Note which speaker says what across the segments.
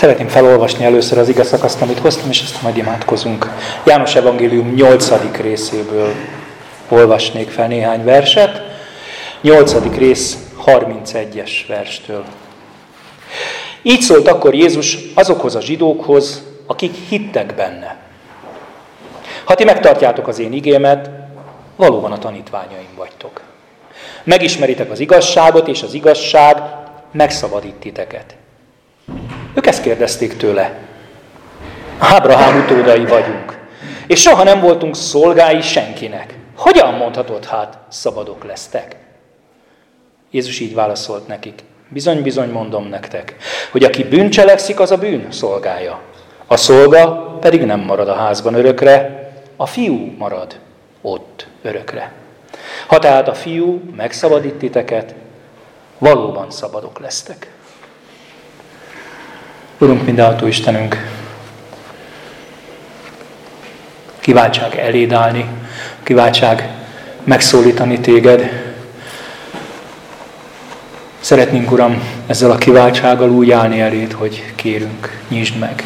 Speaker 1: Szeretném felolvasni először az igaz szakaszt, amit hoztam, és ezt majd imádkozunk. János Evangélium 8. részéből olvasnék fel néhány verset. 8. rész 31-es verstől. Így szólt akkor Jézus azokhoz a zsidókhoz, akik hittek benne. Ha ti megtartjátok az én igémet, valóban a tanítványaim vagytok. Megismeritek az igazságot, és az igazság megszabadít titeket. Ők ezt kérdezték tőle. Ábrahám utódai vagyunk, és soha nem voltunk szolgái senkinek. Hogyan mondhatod hát, szabadok lesztek? Jézus így válaszolt nekik. Bizony, bizony mondom nektek, hogy aki bűncselekszik, az a bűn szolgája. A szolga pedig nem marad a házban örökre, a fiú marad ott örökre. Ha tehát a fiú megszabadít titeket, valóban szabadok lesztek. Urunk, mindenható Istenünk, kiváltság eléd állni, kiváltság megszólítani téged. Szeretnénk, Uram, ezzel a kiváltsággal úgy állni eléd, hogy kérünk, nyisd meg.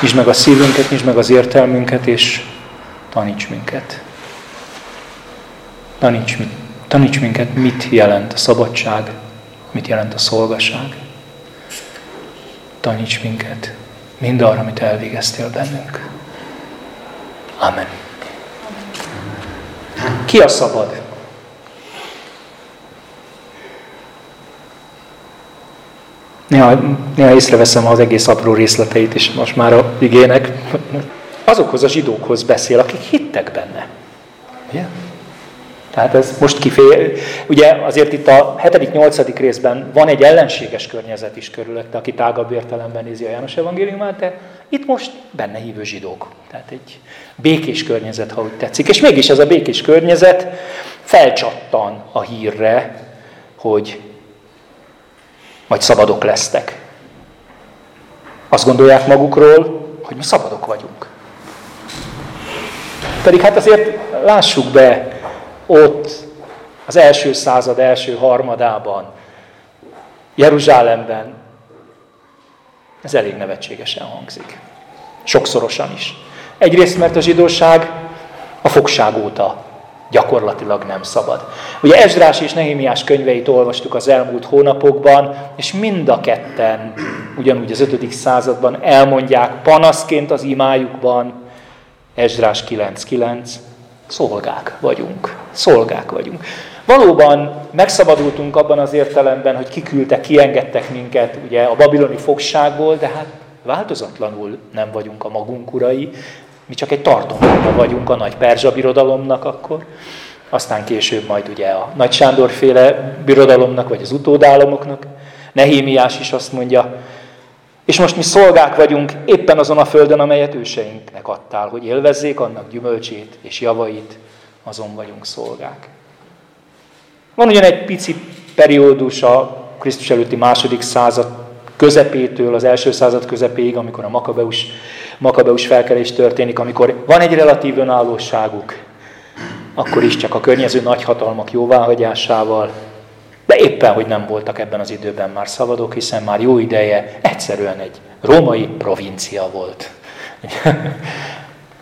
Speaker 1: Nyisd meg a szívünket, nyisd meg az értelmünket, és taníts minket. Taníts, taníts minket, mit jelent a szabadság, mit jelent a szolgaság. Taníts minket mindarra, amit elvégeztél bennünk. Amen. Ki a szabad? Néha, néha észreveszem az egész apró részleteit is most már a igének. Azokhoz a zsidókhoz beszél, akik hittek benne. Ugye? Tehát ez most kifél. Ugye azért itt a 7.-8. részben van egy ellenséges környezet is körülötte, aki tágabb értelemben nézi a János evangéliumát, de itt most benne hívő zsidók. Tehát egy békés környezet, ha úgy tetszik. És mégis ez a békés környezet felcsattan a hírre, hogy majd szabadok lesztek. Azt gondolják magukról, hogy mi szabadok vagyunk. Pedig hát azért lássuk be, ott az első század első harmadában, Jeruzsálemben, ez elég nevetségesen hangzik. Sokszorosan is. Egyrészt, mert a zsidóság a fogság óta gyakorlatilag nem szabad. Ugye Ezrás és Nehémiás könyveit olvastuk az elmúlt hónapokban, és mind a ketten, ugyanúgy az 5. században elmondják panaszként az imájukban, Ezrás 9.9, szolgák vagyunk. Szolgák vagyunk. Valóban megszabadultunk abban az értelemben, hogy kiküldtek, kiengedtek minket ugye a babiloni fogságból, de hát változatlanul nem vagyunk a magunk urai, mi csak egy tartománya vagyunk a nagy perzsa birodalomnak akkor, aztán később majd ugye a Nagy Sándor féle birodalomnak, vagy az utódállamoknak. Nehémiás is azt mondja, és most mi szolgák vagyunk éppen azon a földön, amelyet őseinknek adtál, hogy élvezzék annak gyümölcsét és javait, azon vagyunk szolgák. Van ugyan egy pici periódus a Krisztus előtti második század közepétől az első század közepéig, amikor a Makabeus, Makabeus felkelés történik, amikor van egy relatív önállóságuk, akkor is csak a környező nagyhatalmak jóváhagyásával, de éppen, hogy nem voltak ebben az időben már szabadok, hiszen már jó ideje egyszerűen egy római provincia volt.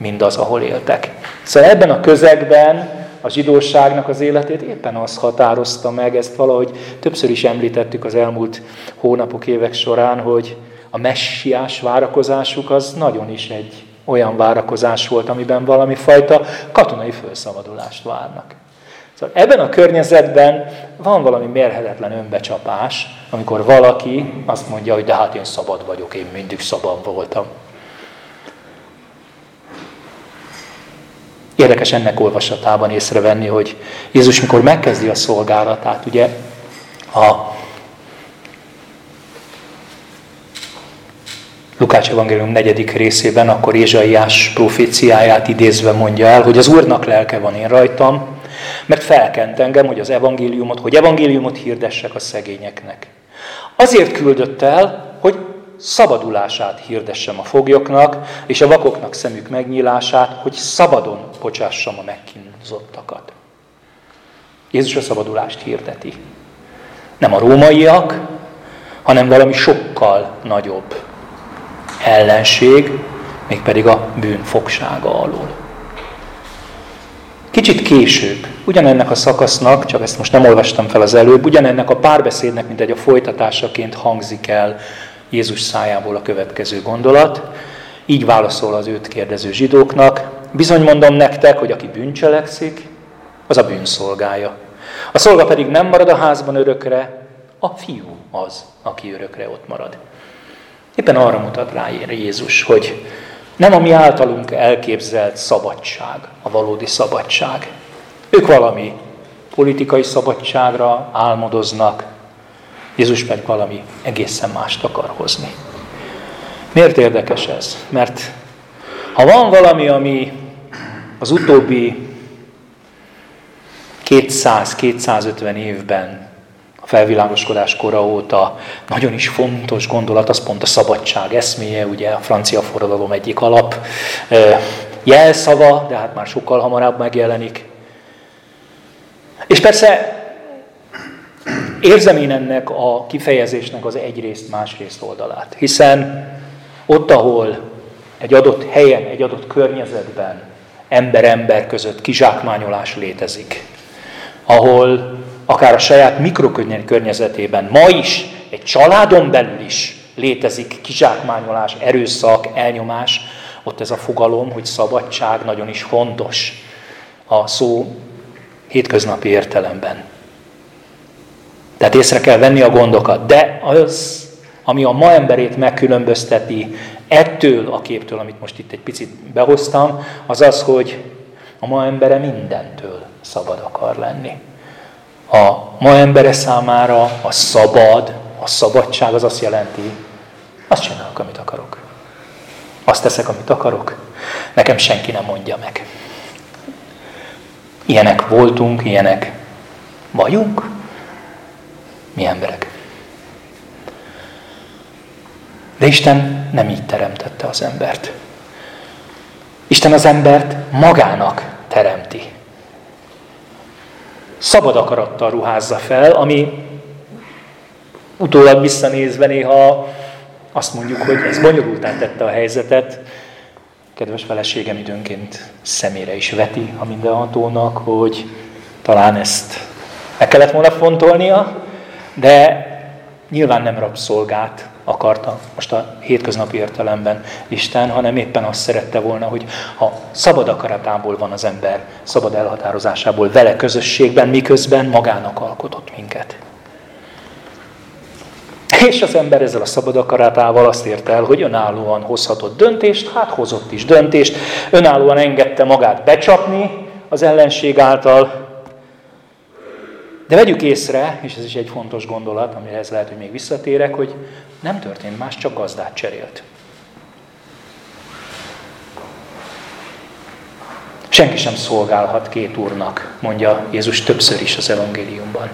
Speaker 1: Mindaz, ahol éltek. Szóval ebben a közegben a zsidóságnak az életét éppen az határozta meg, ezt valahogy többször is említettük az elmúlt hónapok, évek során, hogy a messiás várakozásuk az nagyon is egy olyan várakozás volt, amiben valami fajta katonai felszabadulást várnak. Szóval ebben a környezetben van valami mérhetetlen önbecsapás, amikor valaki azt mondja, hogy de hát én szabad vagyok, én mindig szabad voltam. Érdekes ennek olvasatában észrevenni, hogy Jézus mikor megkezdi a szolgálatát, ugye a Lukács evangélium negyedik részében, akkor Ézsaiás proféciáját idézve mondja el, hogy az Úrnak lelke van én rajtam, mert felkent engem, hogy az evangéliumot, hogy evangéliumot hirdessek a szegényeknek. Azért küldött el, hogy szabadulását hirdessem a foglyoknak, és a vakoknak szemük megnyílását, hogy szabadon bocsássam a megkínzottakat. Jézus a szabadulást hirdeti. Nem a rómaiak, hanem valami sokkal nagyobb. ellenség, mégpedig a bűn fogsága alól. Kicsit később, ugyanennek a szakasznak, csak ezt most nem olvastam fel az előbb, ugyanennek a párbeszédnek, mint egy a folytatásaként hangzik el Jézus szájából a következő gondolat. Így válaszol az őt kérdező zsidóknak, bizony mondom nektek, hogy aki bűncselekszik, az a bűnszolgája. A szolga pedig nem marad a házban örökre, a fiú az, aki örökre ott marad. Éppen arra mutat rá Jézus, hogy nem a mi általunk elképzelt szabadság, a valódi szabadság. Ők valami politikai szabadságra álmodoznak, Jézus pedig valami egészen mást akar hozni. Miért érdekes ez? Mert ha van valami, ami az utóbbi 200-250 évben a felvilágoskodás kora óta nagyon is fontos gondolat, az pont a szabadság eszméje, ugye a francia forradalom egyik alap jelszava, de hát már sokkal hamarabb megjelenik. És persze érzem én ennek a kifejezésnek az egyrészt, másrészt oldalát. Hiszen ott, ahol egy adott helyen, egy adott környezetben ember-ember között kizsákmányolás létezik, ahol akár a saját mikrokörnyezetében ma is, egy családon belül is létezik kizsákmányolás, erőszak, elnyomás, ott ez a fogalom, hogy szabadság nagyon is fontos a szó hétköznapi értelemben. Tehát észre kell venni a gondokat. De az, ami a ma emberét megkülönbözteti ettől a képtől, amit most itt egy picit behoztam, az az, hogy a ma embere mindentől szabad akar lenni. A ma embere számára a szabad, a szabadság az azt jelenti, azt csinálok, amit akarok. Azt teszek, amit akarok. Nekem senki nem mondja meg. Ilyenek voltunk, ilyenek vagyunk, mi emberek. De Isten nem így teremtette az embert. Isten az embert magának teremti. Szabad akarattal ruházza fel, ami utólag visszanézve néha azt mondjuk, hogy ez bonyolultán tette a helyzetet. Kedves feleségem időnként szemére is veti a mindenhatónak, hogy talán ezt meg kellett volna fontolnia, de nyilván nem rabszolgát akarta most a hétköznapi értelemben Isten, hanem éppen azt szerette volna, hogy ha szabad akaratából van az ember, szabad elhatározásából vele közösségben, miközben magának alkotott minket. És az ember ezzel a szabad akaratával azt érte el, hogy önállóan hozhatott döntést, hát hozott is döntést, önállóan engedte magát becsapni az ellenség által, de vegyük észre, és ez is egy fontos gondolat, amihez lehet, hogy még visszatérek, hogy nem történt más, csak gazdát cserélt. Senki sem szolgálhat két úrnak, mondja Jézus többször is az evangéliumban.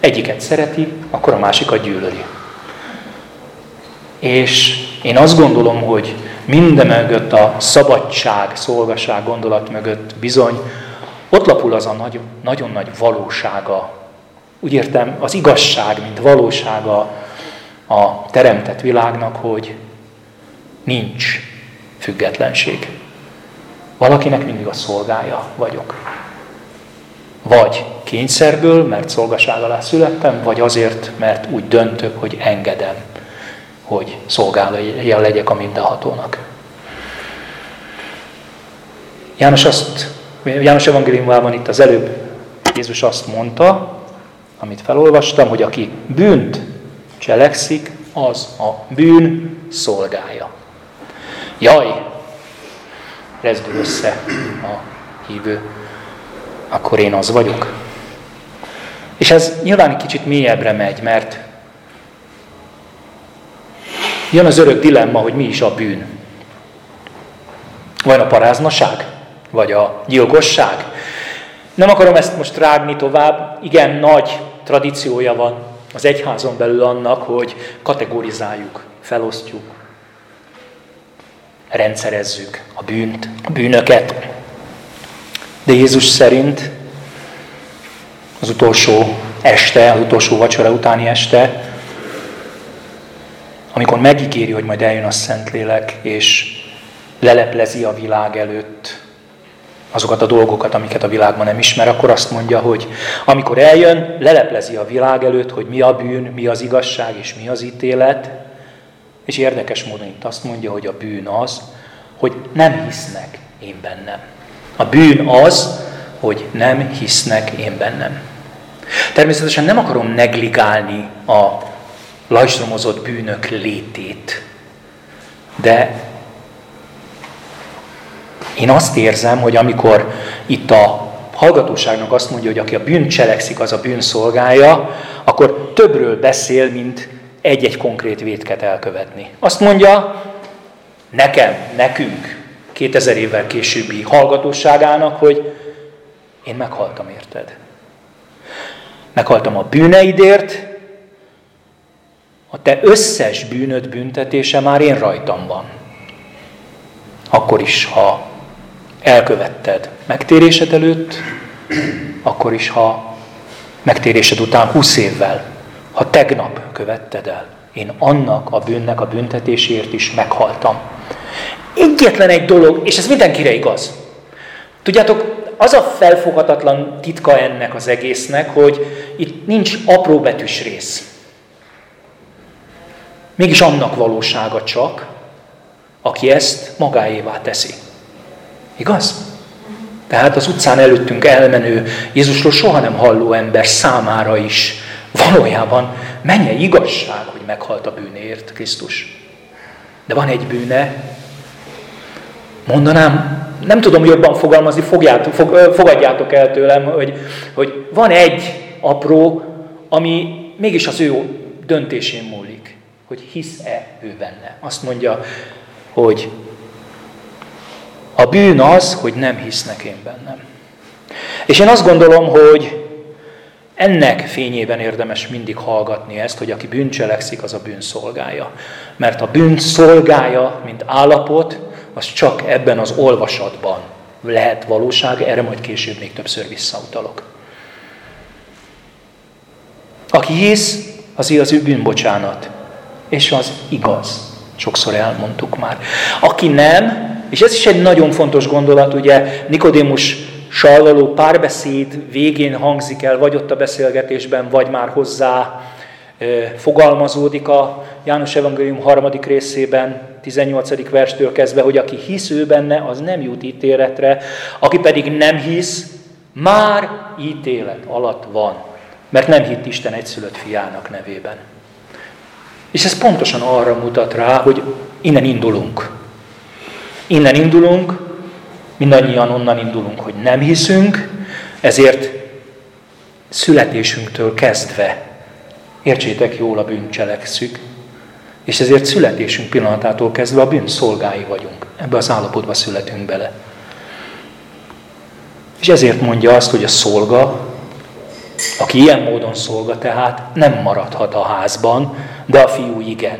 Speaker 1: Egyiket szereti, akkor a másikat gyűlöli. És én azt gondolom, hogy minden mögött a szabadság, szolgaság gondolat mögött bizony ott lapul az a nagyon, nagyon nagy valósága, úgy értem, az igazság, mint valósága a teremtett világnak, hogy nincs függetlenség. Valakinek mindig a szolgája vagyok. Vagy kényszerből, mert szolgaság alá születtem, vagy azért, mert úgy döntök, hogy engedem, hogy szolgálja legyek a mindenhatónak. János azt János evangéliumában itt az előbb Jézus azt mondta, amit felolvastam, hogy aki bűnt cselekszik, az a bűn szolgája. Jaj, rezdül össze a hívő, akkor én az vagyok. És ez nyilván kicsit mélyebbre megy, mert jön az örök dilemma, hogy mi is a bűn. Van a paráznaság? Vagy a gyilkosság. Nem akarom ezt most rágni tovább, igen nagy tradíciója van az egyházon belül annak, hogy kategorizáljuk, felosztjuk, rendszerezzük a bűnt, a bűnöket. De Jézus szerint az utolsó este, az utolsó vacsora utáni este amikor megígéri, hogy majd eljön a Szentlélek, és leleplezi a világ előtt azokat a dolgokat, amiket a világban nem ismer, akkor azt mondja, hogy amikor eljön, leleplezi a világ előtt, hogy mi a bűn, mi az igazság és mi az ítélet, és érdekes módon itt azt mondja, hogy a bűn az, hogy nem hisznek én bennem. A bűn az, hogy nem hisznek én bennem. Természetesen nem akarom negligálni a lajstromozott bűnök létét, de én azt érzem, hogy amikor itt a hallgatóságnak azt mondja, hogy aki a bűn cselekszik, az a bűn szolgálja, akkor többről beszél, mint egy-egy konkrét vétket elkövetni. Azt mondja, nekem, nekünk, 2000 évvel későbbi hallgatóságának, hogy én meghaltam érted. Meghaltam a bűneidért, a te összes bűnöd büntetése már én rajtam van. Akkor is, ha elkövetted megtérésed előtt, akkor is, ha megtérésed után 20 évvel, ha tegnap követted el, én annak a bűnnek a büntetésért is meghaltam. Egyetlen egy dolog, és ez mindenkire igaz. Tudjátok, az a felfoghatatlan titka ennek az egésznek, hogy itt nincs apró betűs rész. Mégis annak valósága csak, aki ezt magáévá teszi. Igaz? Tehát az utcán előttünk elmenő Jézusról soha nem halló ember számára is valójában menje igazság, hogy meghalt a bűnért Krisztus. De van egy bűne, mondanám, nem tudom jobban fogalmazni, fogjátok, fog, fogadjátok el tőlem, hogy, hogy van egy apró, ami mégis az ő döntésén múlik, hogy hisz-e ő benne. Azt mondja, hogy a bűn az, hogy nem hisznek én bennem. És én azt gondolom, hogy ennek fényében érdemes mindig hallgatni ezt, hogy aki bűncselekszik, az a bűn szolgája. Mert a bűn szolgája, mint állapot, az csak ebben az olvasatban lehet valóság, erre majd később még többször visszautalok. Aki hisz, az az ő bűnbocsánat. És az igaz. Sokszor elmondtuk már. Aki nem, és ez is egy nagyon fontos gondolat, ugye Nikodémus sallaló párbeszéd végén hangzik el, vagy ott a beszélgetésben, vagy már hozzá fogalmazódik a János Evangélium harmadik részében, 18. verstől kezdve, hogy aki hisz ő benne, az nem jut ítéletre, aki pedig nem hisz, már ítélet alatt van, mert nem hitt Isten egyszülött fiának nevében. És ez pontosan arra mutat rá, hogy innen indulunk. Innen indulunk, mindannyian onnan indulunk, hogy nem hiszünk, ezért születésünktől kezdve, értsétek jól, a bűn cselekszük, és ezért születésünk pillanatától kezdve a bűn szolgái vagyunk. Ebbe az állapotba születünk bele. És ezért mondja azt, hogy a szolga, aki ilyen módon szolga, tehát nem maradhat a házban, de a fiú igen.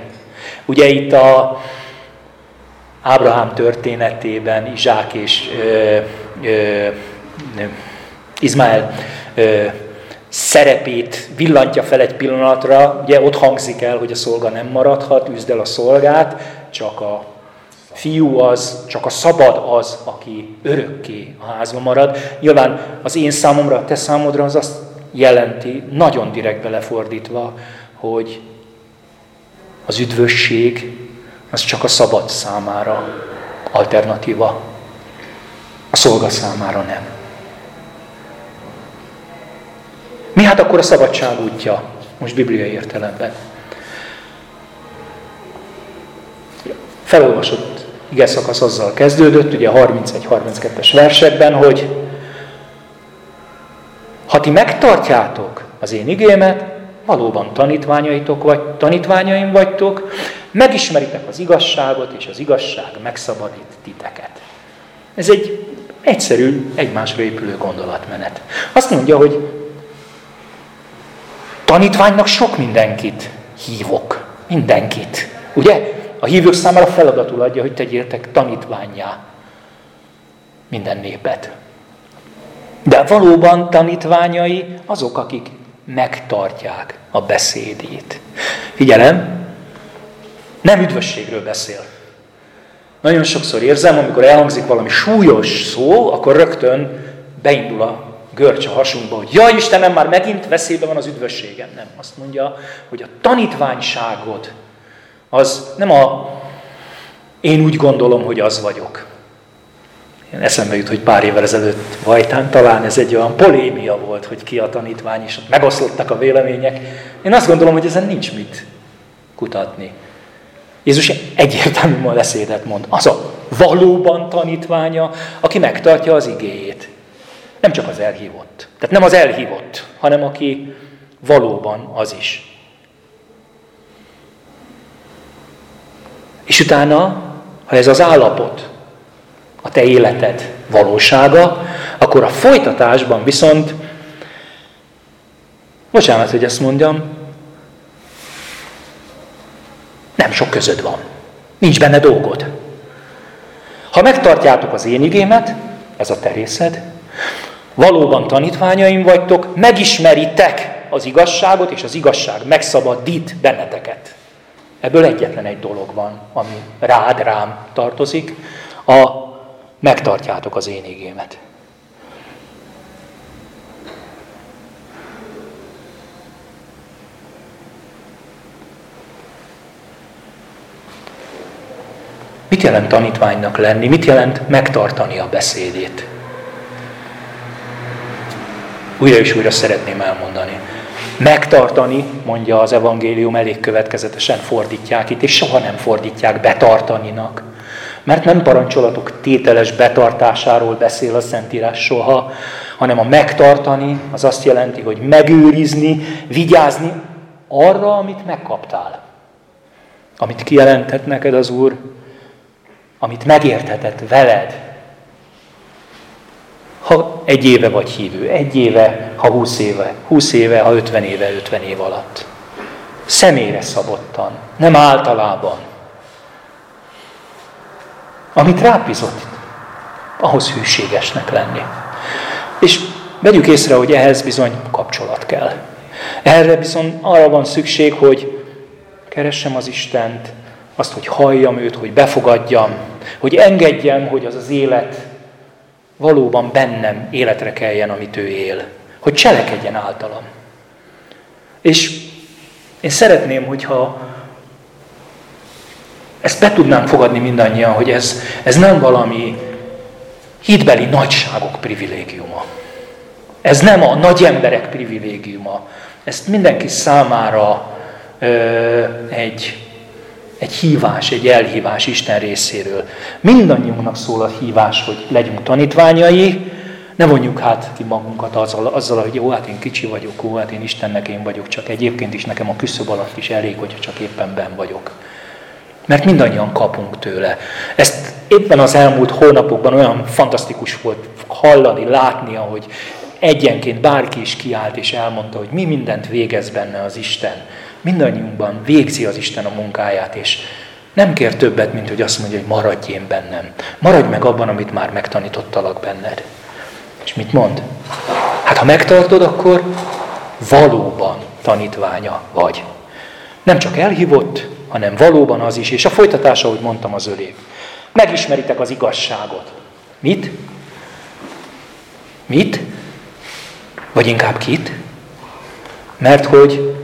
Speaker 1: Ugye itt a Ábrahám történetében Izsák és ö, ö, Izmael ö, szerepét villantja fel egy pillanatra, ugye ott hangzik el, hogy a szolga nem maradhat, üzd el a szolgát, csak a fiú az, csak a szabad az, aki örökké a házban marad. Nyilván az én számomra, a te számodra az azt jelenti, nagyon direkt belefordítva, hogy az üdvösség az csak a szabad számára alternatíva, a szolga számára nem. Mi hát akkor a szabadság útja, most bibliai értelemben? Felolvasott ige szakasz azzal kezdődött, ugye 31-32-es versekben, hogy ha ti megtartjátok az én igémet, valóban tanítványaitok vagy, tanítványaim vagytok, megismeritek az igazságot, és az igazság megszabadít titeket. Ez egy egyszerű, egymásra épülő gondolatmenet. Azt mondja, hogy tanítványnak sok mindenkit hívok. Mindenkit. Ugye? A hívők számára feladatul adja, hogy tegyétek tanítványá minden népet. De valóban tanítványai azok, akik megtartják a beszédét. Figyelem, Nem üdvösségről beszél. Nagyon sokszor érzem, amikor elhangzik valami súlyos szó, akkor rögtön beindul a görcs a hasunkba, hogy ja Istenem, már megint veszélyben van az üdvösségem. Nem, azt mondja, hogy a tanítványságod az nem a én úgy gondolom, hogy az vagyok. Eszembe jut, hogy pár évvel ezelőtt Vajtán talán ez egy olyan polémia volt, hogy ki a tanítvány, és ott megoszlottak a vélemények. Én azt gondolom, hogy ezen nincs mit kutatni. Jézus egyértelmű leszédet mond. Az a valóban tanítványa, aki megtartja az igéjét. Nem csak az elhívott. Tehát nem az elhívott, hanem aki valóban az is. És utána, ha ez az állapot, a te életed valósága, akkor a folytatásban viszont, bocsánat, hogy ezt mondjam, nem sok közöd van. Nincs benne dolgod. Ha megtartjátok az én igémet, ez a terészed, valóban tanítványaim vagytok, megismeritek az igazságot, és az igazság megszabadít benneteket. Ebből egyetlen egy dolog van, ami rád, rám tartozik, a megtartjátok az én igémet. Mit jelent tanítványnak lenni? Mit jelent megtartani a beszédét? Újra és újra szeretném elmondani. Megtartani, mondja az evangélium, elég következetesen fordítják itt, és soha nem fordítják betartaninak. Mert nem parancsolatok tételes betartásáról beszél a Szentírás soha, hanem a megtartani az azt jelenti, hogy megőrizni, vigyázni arra, amit megkaptál. Amit kijelentett neked az Úr, amit megérthetett veled, ha egy éve vagy hívő, egy éve, ha húsz éve, húsz éve, ha ötven éve, ötven év alatt. Személyre szabottan, nem általában. Amit rábízott, ahhoz hűségesnek lenni. És vegyük észre, hogy ehhez bizony kapcsolat kell. Erre bizony arra van szükség, hogy keressem az Istent, azt, hogy halljam őt, hogy befogadjam, hogy engedjem, hogy az az élet valóban bennem életre keljen, amit ő él. Hogy cselekedjen általam. És én szeretném, hogyha ezt be tudnánk fogadni mindannyian, hogy ez, ez nem valami hitbeli nagyságok privilégiuma. Ez nem a nagy emberek privilégiuma. Ezt mindenki számára ö, egy egy hívás, egy elhívás Isten részéről. Mindannyiunknak szól a hívás, hogy legyünk tanítványai, ne vonjuk hát ki magunkat azzal, azzal, hogy jó, hát én kicsi vagyok, jó, hát én Istennek én vagyok, csak egyébként is nekem a küszöb alatt is elég, hogyha csak éppen ben vagyok. Mert mindannyian kapunk tőle. Ezt éppen az elmúlt hónapokban olyan fantasztikus volt hallani, látni, hogy egyenként bárki is kiállt és elmondta, hogy mi mindent végez benne az Isten mindannyiunkban végzi az Isten a munkáját, és nem kér többet, mint hogy azt mondja, hogy maradj én bennem. Maradj meg abban, amit már megtanítottalak benned. És mit mond? Hát ha megtartod, akkor valóban tanítványa vagy. Nem csak elhívott, hanem valóban az is. És a folytatása, ahogy mondtam, az ölék. Megismeritek az igazságot. Mit? Mit? Vagy inkább kit? Mert hogy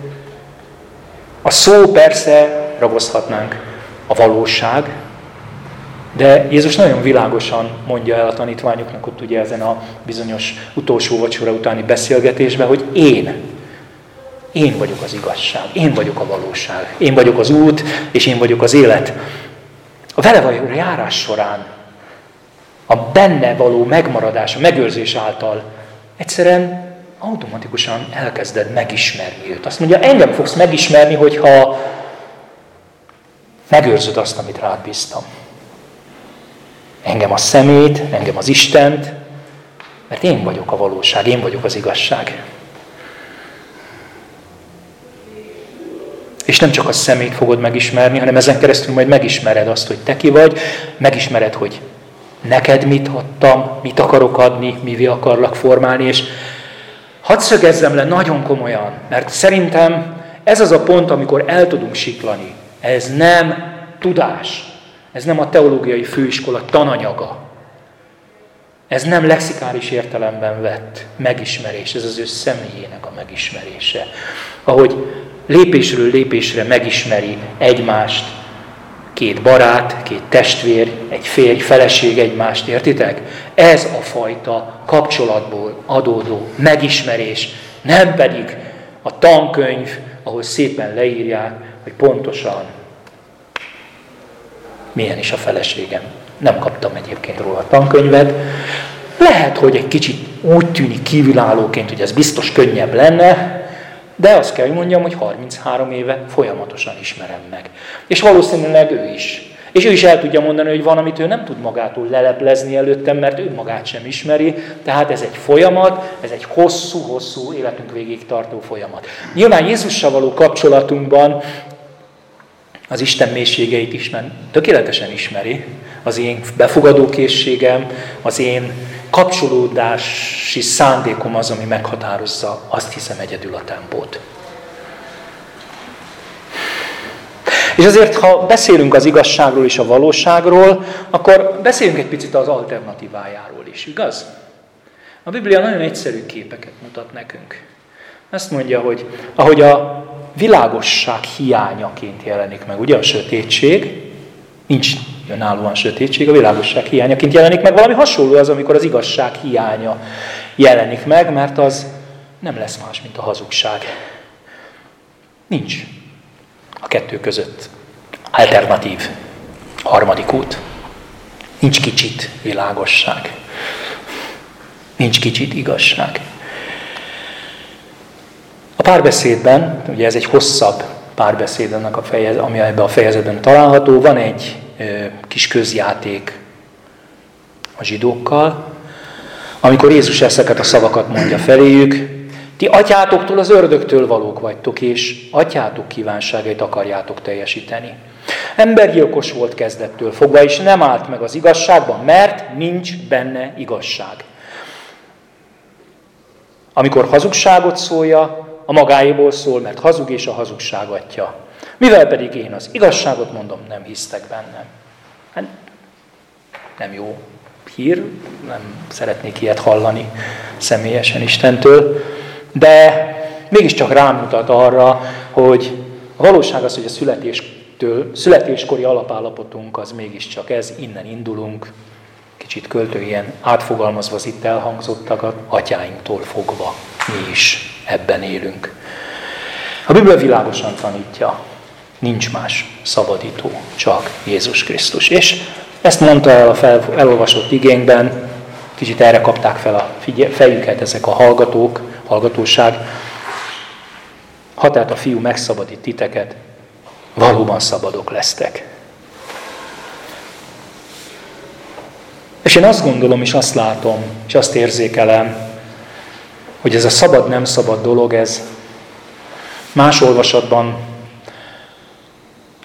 Speaker 1: a szó persze ragozhatnánk a valóság, de Jézus nagyon világosan mondja el a tanítványoknak ott ugye ezen a bizonyos utolsó vacsora utáni beszélgetésben, hogy én, én vagyok az igazság, én vagyok a valóság, én vagyok az út, és én vagyok az élet. A vele való járás során a benne való megmaradás, a megőrzés által egyszerűen automatikusan elkezded megismerni őt. Azt mondja, engem fogsz megismerni, hogyha megőrzöd azt, amit rád bíztam. Engem a szemét, engem az Istent, mert én vagyok a valóság, én vagyok az igazság. És nem csak a szemét fogod megismerni, hanem ezen keresztül majd megismered azt, hogy te ki vagy, megismered, hogy neked mit adtam, mit akarok adni, mivé akarlak formálni, és Hadd szögezzem le nagyon komolyan, mert szerintem ez az a pont, amikor el tudunk siklani. Ez nem tudás. Ez nem a teológiai főiskola tananyaga. Ez nem lexikális értelemben vett megismerés, ez az ő személyének a megismerése. Ahogy lépésről lépésre megismeri egymást, két barát, két testvér, egy férj, feleség egymást, értitek? Ez a fajta kapcsolatból adódó megismerés, nem pedig a tankönyv, ahol szépen leírják, hogy pontosan milyen is a feleségem. Nem kaptam egyébként róla a tankönyvet. Lehet, hogy egy kicsit úgy tűnik kívülállóként, hogy ez biztos könnyebb lenne, de azt kell, hogy mondjam, hogy 33 éve folyamatosan ismerem meg. És valószínűleg ő is. És ő is el tudja mondani, hogy van, amit ő nem tud magától leleplezni előttem, mert ő magát sem ismeri. Tehát ez egy folyamat, ez egy hosszú-hosszú életünk végig tartó folyamat. Nyilván Jézussal való kapcsolatunkban az Isten mélységeit is tökéletesen ismeri, az én befogadókészségem, az én kapcsolódási szándékom az, ami meghatározza, azt hiszem egyedül a tempót. És azért, ha beszélünk az igazságról és a valóságról, akkor beszéljünk egy picit az alternatívájáról is, igaz? A Biblia nagyon egyszerű képeket mutat nekünk. Azt mondja, hogy ahogy a világosság hiányaként jelenik meg, ugye a sötétség, nincs önállóan sötétség, a világosság hiányaként jelenik meg. Valami hasonló az, amikor az igazság hiánya jelenik meg, mert az nem lesz más, mint a hazugság. Nincs a kettő között alternatív harmadik út. Nincs kicsit világosság. Nincs kicsit igazság. A párbeszédben, ugye ez egy hosszabb párbeszéd ennek a fejez, ami ebben a fejezetben található, van egy kis közjáték a zsidókkal, amikor Jézus ezeket a szavakat mondja feléjük, ti atyátoktól az ördögtől valók vagytok, és atyátok kívánságait akarjátok teljesíteni. Embergyilkos volt kezdettől fogva, és nem állt meg az igazságban, mert nincs benne igazság. Amikor hazugságot szólja, a magáéból szól, mert hazug és a hazugság atya. Mivel pedig én az igazságot mondom, nem hisztek bennem. Hát nem jó hír, nem szeretnék ilyet hallani személyesen Istentől, de mégiscsak rámutat arra, hogy a valóság az, hogy a születéstől, születéskori alapállapotunk az mégiscsak ez, innen indulunk, kicsit költő ilyen átfogalmazva az itt elhangzottakat, atyáinktól fogva mi is ebben élünk. A Biblia világosan tanítja, nincs más szabadító, csak Jézus Krisztus. És ezt mondta el a fel, elolvasott igényben, kicsit erre kapták fel a fejüket ezek a hallgatók, hallgatóság. Ha tehát a fiú megszabadít titeket, valóban szabadok lesztek. És én azt gondolom, és azt látom, és azt érzékelem, hogy ez a szabad-nem szabad dolog, ez más olvasatban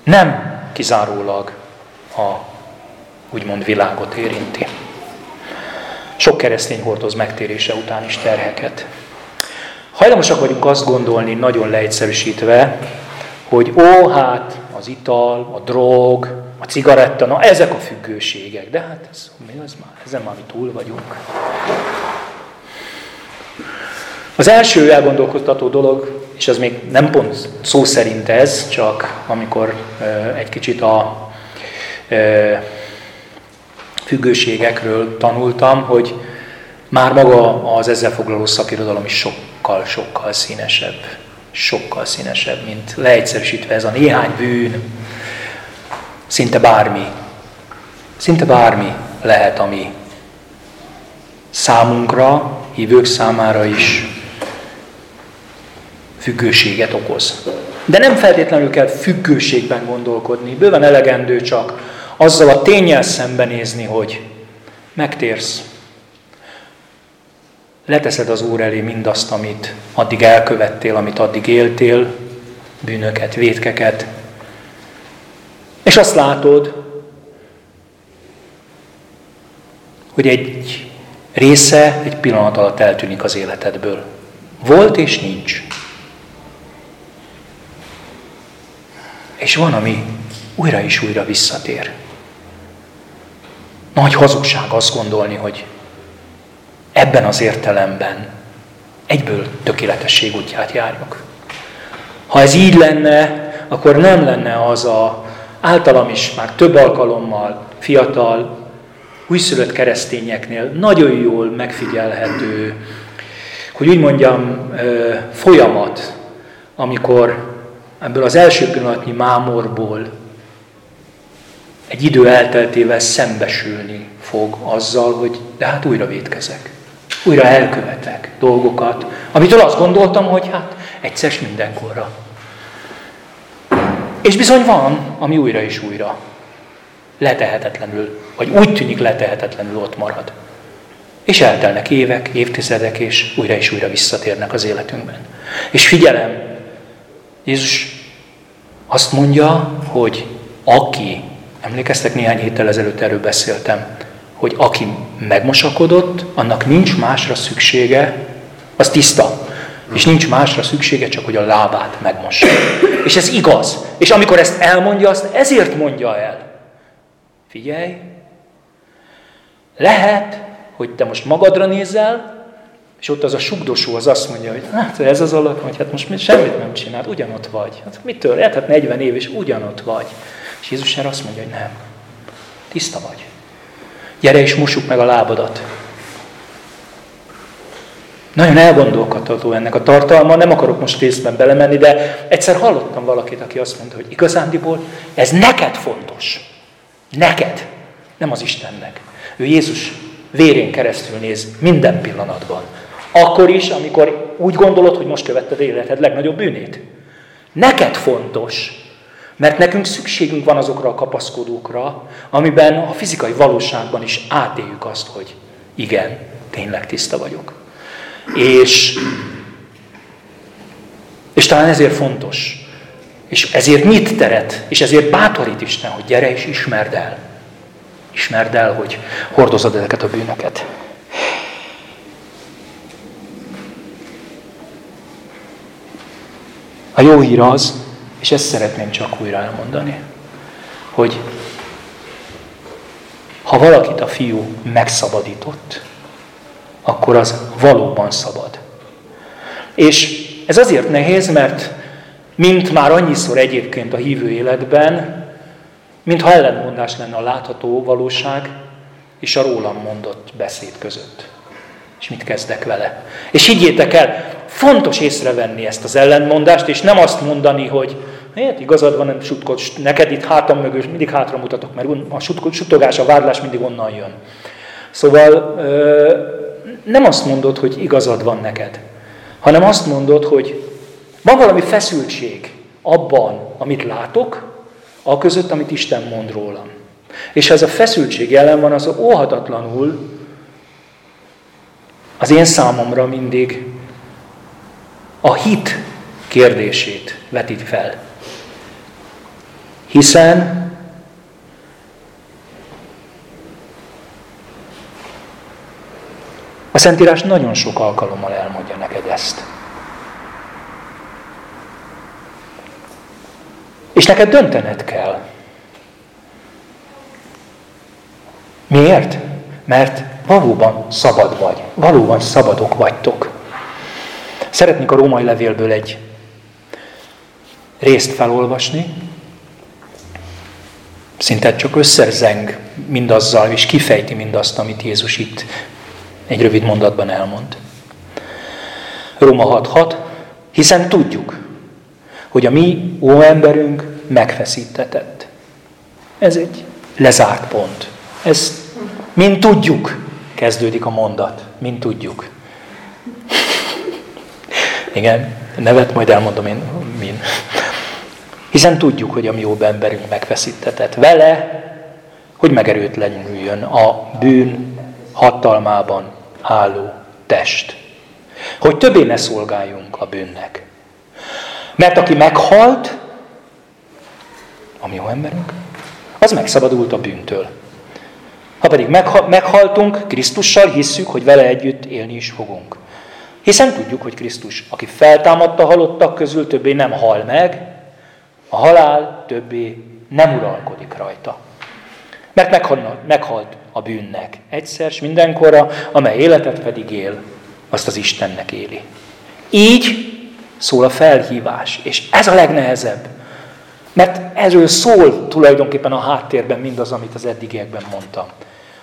Speaker 1: nem kizárólag a úgymond világot érinti. Sok keresztény hordoz megtérése után is terheket. Hajlamosak vagyunk azt gondolni, nagyon leegyszerűsítve, hogy ó, hát az ital, a drog, a cigaretta, na ezek a függőségek. De hát ez, mi az már? Ezen már mi túl vagyunk. Az első elgondolkoztató dolog, és ez még nem pont szó szerint ez, csak amikor egy kicsit a függőségekről tanultam, hogy már maga az ezzel foglaló szakirodalom is sokkal, sokkal színesebb. Sokkal színesebb, mint leegyszerűsítve ez a néhány bűn, szinte bármi, szinte bármi lehet, ami számunkra, hívők számára is függőséget okoz. De nem feltétlenül kell függőségben gondolkodni, bőven elegendő csak azzal a tényel szembenézni, hogy megtérsz, leteszed az Úr elé mindazt, amit addig elkövettél, amit addig éltél, bűnöket, vétkeket, és azt látod, hogy egy része egy pillanat alatt eltűnik az életedből. Volt és nincs. És van, ami újra és újra visszatér. Nagy hazugság azt gondolni, hogy ebben az értelemben egyből tökéletesség útját járjuk. Ha ez így lenne, akkor nem lenne az a általam is már több alkalommal fiatal, újszülött keresztényeknél nagyon jól megfigyelhető, hogy úgy mondjam, folyamat, amikor ebből az első pillanatnyi mámorból egy idő elteltével szembesülni fog azzal, hogy de hát újra vétkezek. Újra elkövetek dolgokat, amitől azt gondoltam, hogy hát egyszer mindenkorra. És bizony van, ami újra és újra letehetetlenül, vagy úgy tűnik letehetetlenül ott marad. És eltelnek évek, évtizedek, és újra és újra visszatérnek az életünkben. És figyelem, Jézus azt mondja, hogy aki, emlékeztek néhány héttel ezelőtt erről beszéltem, hogy aki megmosakodott, annak nincs másra szüksége, az tiszta. És nincs másra szüksége, csak hogy a lábát megmossa. És ez igaz. És amikor ezt elmondja, azt ezért mondja el. Figyelj, lehet, hogy te most magadra nézel, és ott az a sugdosó az azt mondja, hogy hát ez az alak, hogy hát most semmit nem csinált, ugyanott vagy. Hát mitől? Hát 40 év, és ugyanott vagy. És Jézus erre azt mondja, hogy nem. Tiszta vagy. Gyere és mossuk meg a lábadat. Nagyon elgondolkodható ennek a tartalma, nem akarok most részben belemenni, de egyszer hallottam valakit, aki azt mondta, hogy igazándiból ez neked fontos. Neked, nem az Istennek. Ő Jézus vérén keresztül néz minden pillanatban. Akkor is, amikor úgy gondolod, hogy most követted életed legnagyobb bűnét. Neked fontos, mert nekünk szükségünk van azokra a kapaszkodókra, amiben a fizikai valóságban is átéljük azt, hogy igen, tényleg tiszta vagyok. És, és talán ezért fontos. És ezért nyit teret, és ezért bátorít Isten, hogy gyere és ismerd el. Ismerd el, hogy hordozod ezeket a bűnöket. A jó hír az, és ezt szeretném csak újra elmondani, hogy ha valakit a fiú megszabadított, akkor az valóban szabad. És ez azért nehéz, mert mint már annyiszor egyébként a hívő életben, mintha ellentmondás lenne a látható valóság és a rólam mondott beszéd között. És mit kezdek vele? És higgyétek el, fontos észrevenni ezt az ellentmondást, és nem azt mondani, hogy hát igazad van, sutkod, neked itt hátam mögül, mindig hátra mutatok, mert a sutogás, a vádlás mindig onnan jön. Szóval nem azt mondod, hogy igazad van neked, hanem azt mondod, hogy van valami feszültség abban, amit látok, a között, amit Isten mond rólam. És ha ez a feszültség jelen van, az óhatatlanul az én számomra mindig a hit kérdését vetit fel. Hiszen a Szentírás nagyon sok alkalommal elmondja neked ezt. És neked döntened kell. Miért? Mert valóban szabad vagy. Valóban szabadok vagytok. Szeretnék a római levélből egy részt felolvasni, szinte csak összezeng mindazzal, és kifejti mindazt, amit Jézus itt egy rövid mondatban elmond. Róma 6.6, hiszen tudjuk, hogy a mi óemberünk megfeszítetett. Ez egy lezárt pont. Ez mint tudjuk, kezdődik a mondat. Mint tudjuk. Igen, nevet majd elmondom én, min. Hiszen tudjuk, hogy a mi jobb emberünk megfeszítetett vele, hogy megerőtlenüljön a bűn hatalmában álló test. Hogy többé ne szolgáljunk a bűnnek. Mert aki meghalt, a mi jó emberünk, az megszabadult a bűntől. Ha pedig meghaltunk Krisztussal, hisszük, hogy vele együtt élni is fogunk. Hiszen tudjuk, hogy Krisztus, aki feltámadta halottak közül, többé nem hal meg, A halál többé nem uralkodik rajta. Mert meghalt, a bűnnek egyszer, és mindenkorra, amely életet pedig él, azt az Istennek éli. Így szól a felhívás, és ez a legnehezebb. Mert erről szól tulajdonképpen a háttérben mindaz, amit az eddigiekben mondtam.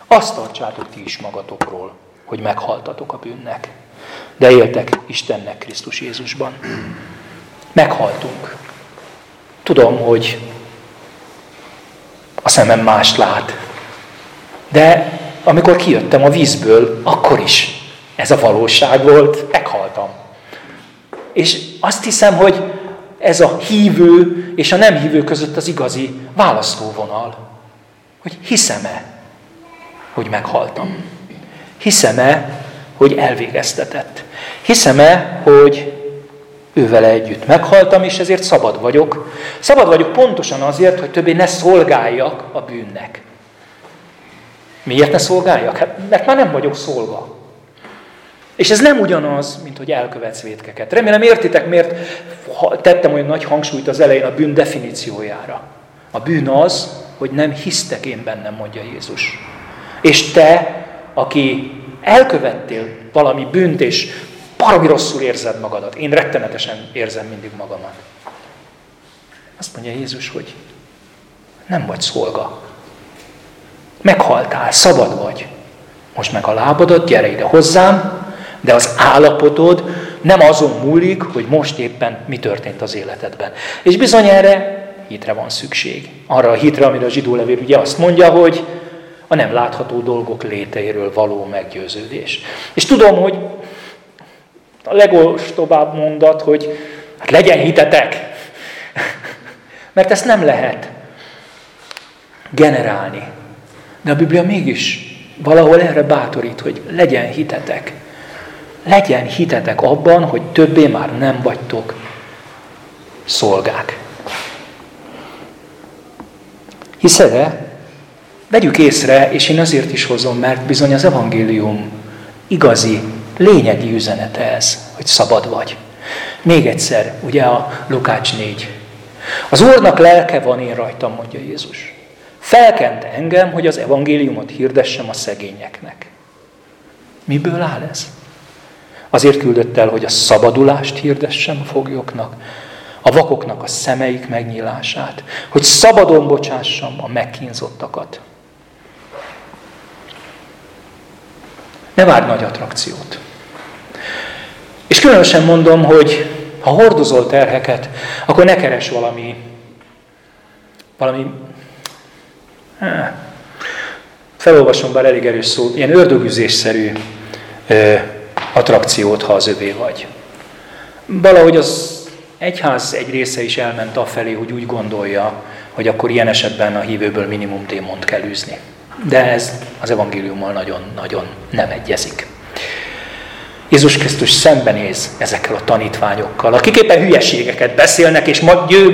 Speaker 1: Azt tartsátok ti is magatokról, hogy meghaltatok a bűnnek. De éltek Istennek Krisztus Jézusban. Meghaltunk. Tudom, hogy a szemem más lát. De amikor kijöttem a vízből, akkor is ez a valóság volt, meghaltam. És azt hiszem, hogy ez a hívő és a nem hívő között az igazi választóvonal. Hogy hiszem-e, hogy meghaltam? Hiszem-e, hogy elvégeztetett? Hiszem-e, hogy ővele együtt meghaltam, és ezért szabad vagyok. Szabad vagyok pontosan azért, hogy többé ne szolgáljak a bűnnek. Miért ne szolgáljak? Hát, mert már nem vagyok szolga. És ez nem ugyanaz, mint hogy elkövetsz vétkeket. Remélem értitek, miért tettem olyan nagy hangsúlyt az elején a bűn definíciójára. A bűn az, hogy nem hisztek én bennem, mondja Jézus. És te, aki elkövettél valami bűnt, és baromi rosszul érzed magadat. Én rettenetesen érzem mindig magamat. Azt mondja Jézus, hogy nem vagy szolga. Meghaltál, szabad vagy. Most meg a lábadat, gyere ide hozzám, de az állapotod nem azon múlik, hogy most éppen mi történt az életedben. És bizony erre hitre van szükség. Arra a hitre, amire a zsidó levél ugye azt mondja, hogy a nem látható dolgok léteiről való meggyőződés. És tudom, hogy a legostobább mondat, hogy hát legyen hitetek. Mert ezt nem lehet generálni. De a Biblia mégis valahol erre bátorít, hogy legyen hitetek. Legyen hitetek abban, hogy többé már nem vagytok szolgák. Hiszed-e? Vegyük észre, és én azért is hozom, mert bizony az evangélium igazi, lényegi üzenete ez, hogy szabad vagy. Még egyszer, ugye a Lukács 4. Az Úrnak lelke van én rajtam, mondja Jézus. Felkente engem, hogy az evangéliumot hirdessem a szegényeknek. Miből áll ez? Azért küldött el, hogy a szabadulást hirdessem a foglyoknak, a vakoknak a szemeik megnyílását, hogy szabadon bocsássam a megkínzottakat. Ne várj nagy attrakciót. És különösen mondom, hogy ha hordozol terheket, akkor ne keres valami, valami, felolvasom bár elég erős szó, ilyen ördögüzésszerű attrakciót, ha az övé vagy. Valahogy az egyház egy része is elment afelé, hogy úgy gondolja, hogy akkor ilyen esetben a hívőből minimum démont kell űzni. De ez az evangéliummal nagyon-nagyon nem egyezik. Jézus Krisztus szembenéz ezekkel a tanítványokkal, akik éppen hülyeségeket beszélnek, és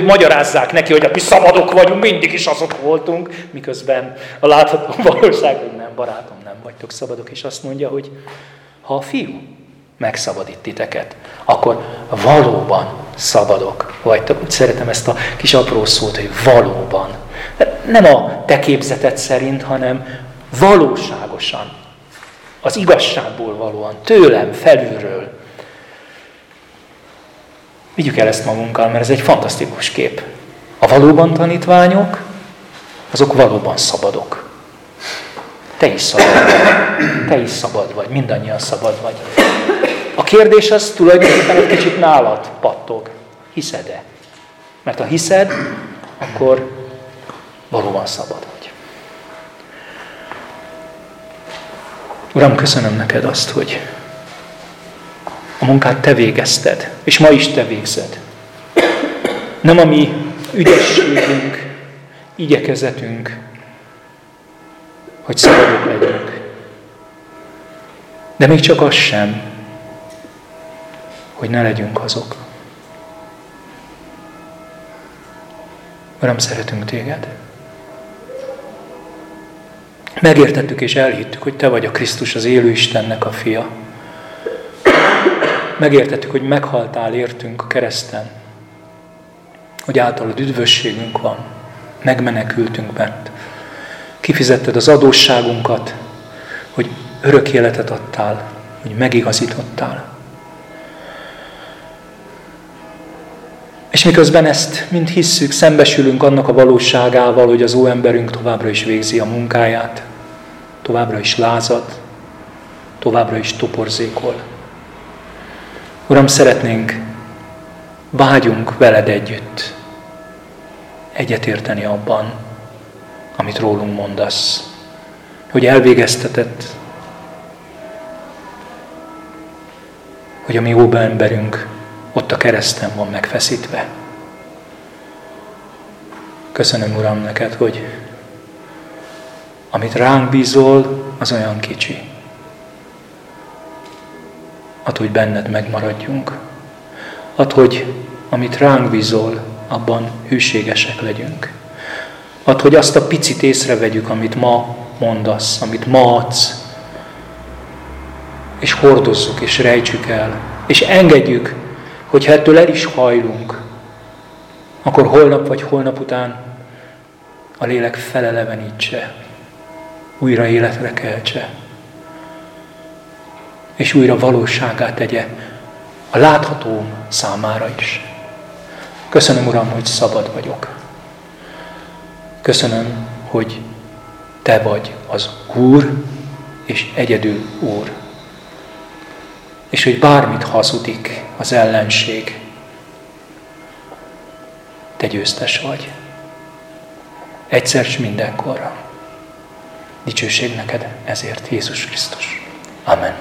Speaker 1: magyarázzák neki, hogy mi szabadok vagyunk, mindig is azok voltunk, miközben a látható valóság, hogy nem, barátom, nem vagytok szabadok, és azt mondja, hogy ha a fiú megszabadít titeket, akkor valóban szabadok vagytok. Szeretem ezt a kis apró szót, hogy valóban. Nem a te képzeted szerint, hanem valóságosan. Az igazságból valóan, tőlem, felülről. Vigyük el ezt magunkkal, mert ez egy fantasztikus kép. A valóban tanítványok, azok valóban szabadok. Te is szabad vagy. Te is szabad vagy. Mindannyian szabad vagy. A kérdés az tulajdonképpen egy kicsit nálad pattog. Hiszed-e? Mert ha hiszed, akkor valóban szabad vagy. Uram, köszönöm neked azt, hogy a munkát te végezted, és ma is te végzed. Nem a mi ügyességünk, igyekezetünk, hogy szabadok legyünk. De még csak az sem, hogy ne legyünk azok. Uram, szeretünk téged. Megértettük és elhittük, hogy Te vagy a Krisztus, az élő Istennek a fia. Megértettük, hogy meghaltál értünk a kereszten. hogy általad üdvösségünk van, megmenekültünk bent. Kifizetted az adósságunkat, hogy örök életet adtál, hogy megigazítottál. És miközben ezt mind hisszük, szembesülünk annak a valóságával, hogy az óemberünk továbbra is végzi a munkáját, továbbra is lázad, továbbra is toporzékol. Uram, szeretnénk, vágyunk veled együtt egyetérteni abban, amit rólunk mondasz, hogy elvégeztetett, hogy a mi óbeemberünk ott a kereszten van megfeszítve. Köszönöm, Uram, neked, hogy amit ránk bízol, az olyan kicsi. Add, hogy benned megmaradjunk. Add, hogy amit ránk bízol, abban hűségesek legyünk. Add, hogy azt a picit észrevegyük, amit ma mondasz, amit ma adsz, és hordozzuk, és rejtsük el, és engedjük, hogyha ettől el is hajlunk, akkor holnap vagy holnap után a lélek felelevenítse, újra életre keltse, és újra valóságát tegye a látható számára is. Köszönöm, Uram, hogy szabad vagyok. Köszönöm, hogy Te vagy az Úr, és egyedül Úr. És hogy bármit hazudik az ellenség, Te győztes vagy. Egyszer s mindenkorra. Dicsőség neked ezért, Jézus Krisztus. Amen.